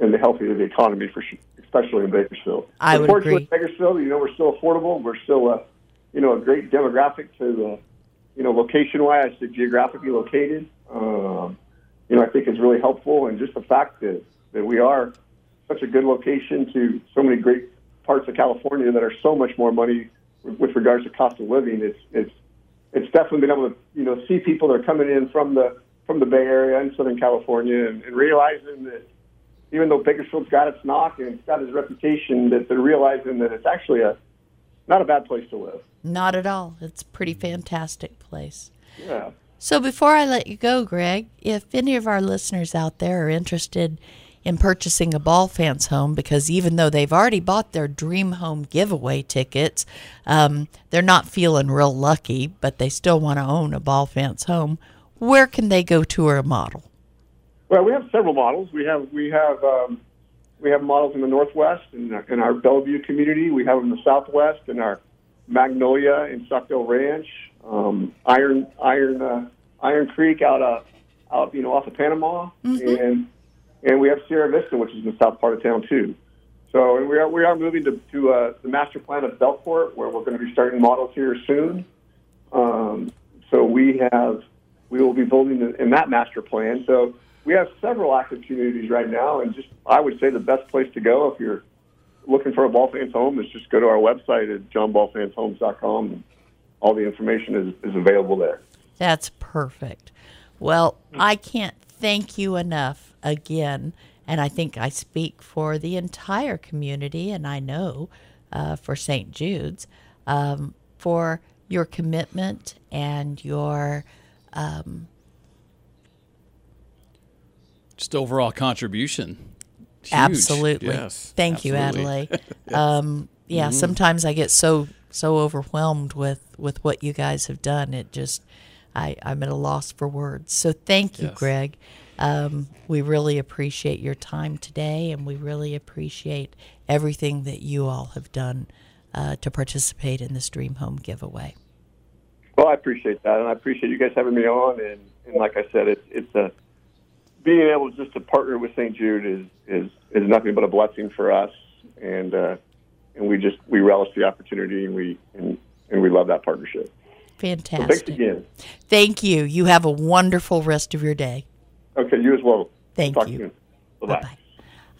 and the health of the economy, for sure, especially in Bakersfield. I would Unfortunately, agree. Bakersfield, you know, we're still affordable. We're still a, you know, a great demographic to you know, location-wise, to geographically located. Um, you know, I think is really helpful, and just the fact that that we are such a good location to so many great parts of California that are so much more money with regards to cost of living. It's it's it's definitely been able to you know see people that are coming in from the from the Bay Area and Southern California and, and realizing that even though Bakersfield's got its knock and it's got its reputation, that they're realizing that it's actually a not a bad place to live. Not at all. It's a pretty fantastic place. Yeah. So before I let you go, Greg, if any of our listeners out there are interested in purchasing a Balfanz home, because even though they've already bought their dream home giveaway tickets, um, they're not feeling real lucky, but they still want to own a Balfanz home. Where can they go tour a model? Well, we have several models. We have we have um, we have models in the Northwest in in our Bellevue community. We have them in the Southwest in our Magnolia in Stockdale Ranch, um, Iron Iron uh, Iron Creek out of out you know off of Panama, and and we have Sierra Vista, which is in the south part of town too. So and we are we are moving to to uh, the master plan of Belcourt, where we're going to be starting models here soon. Um, so we have we will be building in, in that master plan. So we have several active communities right now, and just I would say the best place to go if you're looking for a Balfanz home is just go to our website at johnbalfanzhomes.com. And all the information is, is available there. That's perfect. Well, I can't thank you enough again. And I think I speak for the entire community, and I know uh, for St. Jude's, um, for your commitment and your um, Just overall contribution. Huge. absolutely. Yes. Thank you, absolutely. Adelaide. um, yeah, Mm-hmm. sometimes I get so so overwhelmed with with what you guys have done. It just I I'm at a loss for words. So thank you, Yes. Greg. Um, we really appreciate your time today, and we really appreciate everything that you all have done uh, to participate in this Dream Home giveaway. Well, I appreciate that, and I appreciate you guys having me on. And, and like I said, it's it's a being able just to partner with St. Jude is is is nothing but a blessing for us, and uh, and we just we relish the opportunity, and we and, and we love that partnership. So Fantastic. thanks again. Thank you. You have a wonderful rest of your day. Okay, you as well. Thank Talk you. Soon. Bye-bye. Bye.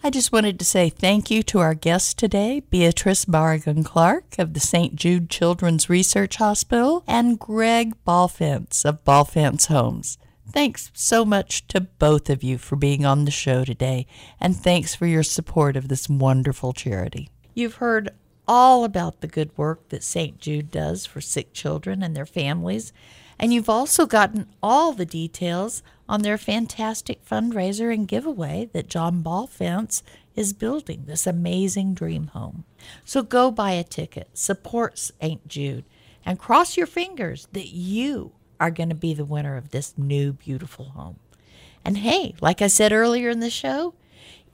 I just wanted to say thank you to our guests today, Beatrice Barragan Clark of the St. Jude Children's Research Hospital and Greg Balfanz of Balfanz Homes. Thanks so much to both of you for being on the show today, and thanks for your support of this wonderful charity. You've heard all about the good work that St. Jude does for sick children and their families, and you've also gotten all the details on their fantastic fundraiser and giveaway that John Balfanz is building this amazing dream home. So go buy a ticket, support St. Jude, and cross your fingers that you are going to be the winner of this new beautiful home. And hey, like I said earlier in the show,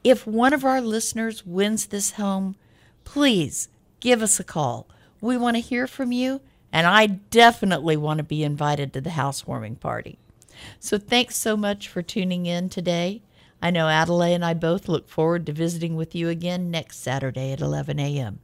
if one of our listeners wins this home, please give us a call. We want to hear from you, and I definitely want to be invited to the housewarming party. So thanks so much for tuning in today. I know Adelaide and I both look forward to visiting with you again next Saturday at 11 a.m.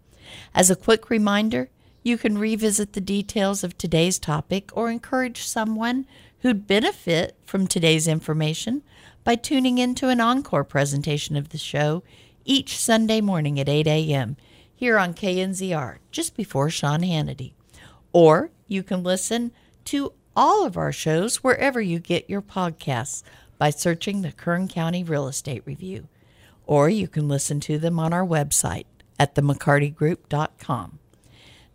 As a quick reminder, you can revisit the details of today's topic or encourage someone who'd benefit from today's information by tuning into an encore presentation of the show each Sunday morning at 8 a.m. here on KNZR, just before Sean Hannity. Or you can listen to all of our shows wherever you get your podcasts by searching the Kern County Real Estate Review. Or you can listen to them on our website at themccartygroup.com.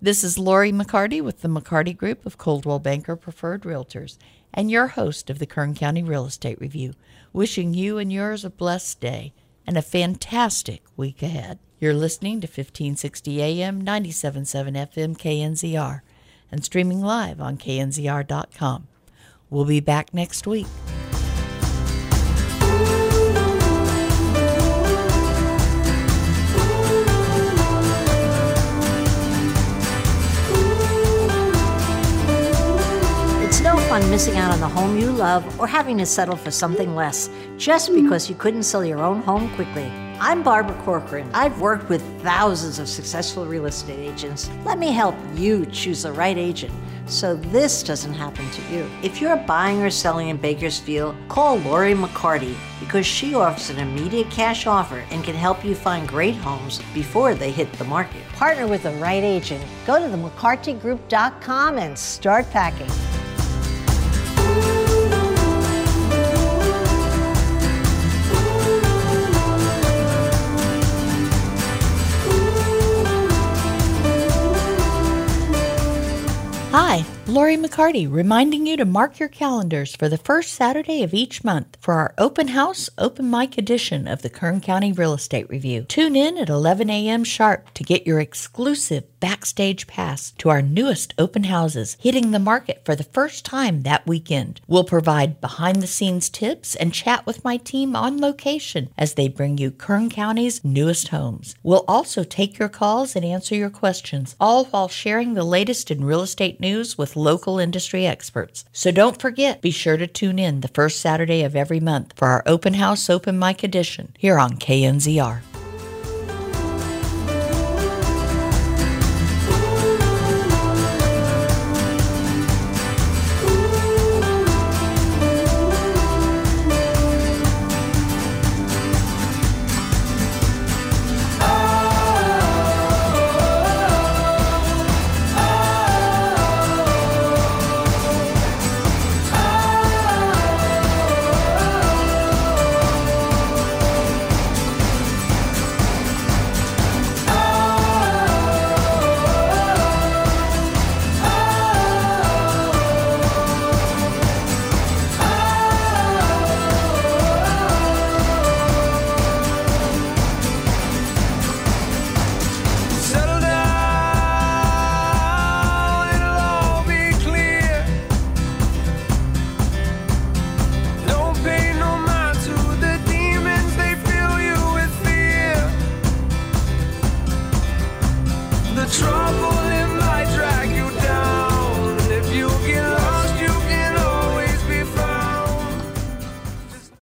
This is Lori McCarty with the McCarty Group of Coldwell Banker Preferred Realtors and your host of the Kern County Real Estate Review, wishing you and yours a blessed day and a fantastic week ahead. You're listening to 1560 AM, 977 FM KNZR and streaming live on knzr.com. We'll be back next week. Fun missing out on the home you love or having to settle for something less just hmm. because you couldn't sell your own home quickly. I'm Barbara Corcoran. I've worked with thousands of successful real estate agents. Let me help you choose the right agent so this doesn't happen to you. If you're buying or selling in Bakersfield, call Lori McCarty because she offers an immediate cash offer and can help you find great homes before they hit the market. Partner with the right agent. Go to the themccartygroup.com and start packing. Hi, Lori McCarty, reminding you to mark your calendars for the first Saturday of each month for our open house, open mic edition of the Kern County Real Estate Review. Tune in at 11 a.m. sharp to get your exclusive backstage pass to our newest open houses hitting the market for the first time that weekend. We'll provide behind the scenes tips and chat with my team on location as they bring you Kern County's newest homes. We'll also take your calls and answer your questions, all while sharing the latest in real estate news with local industry experts. So don't forget, be sure to tune in the first Saturday of every month for our open house open mic edition here on KNZR.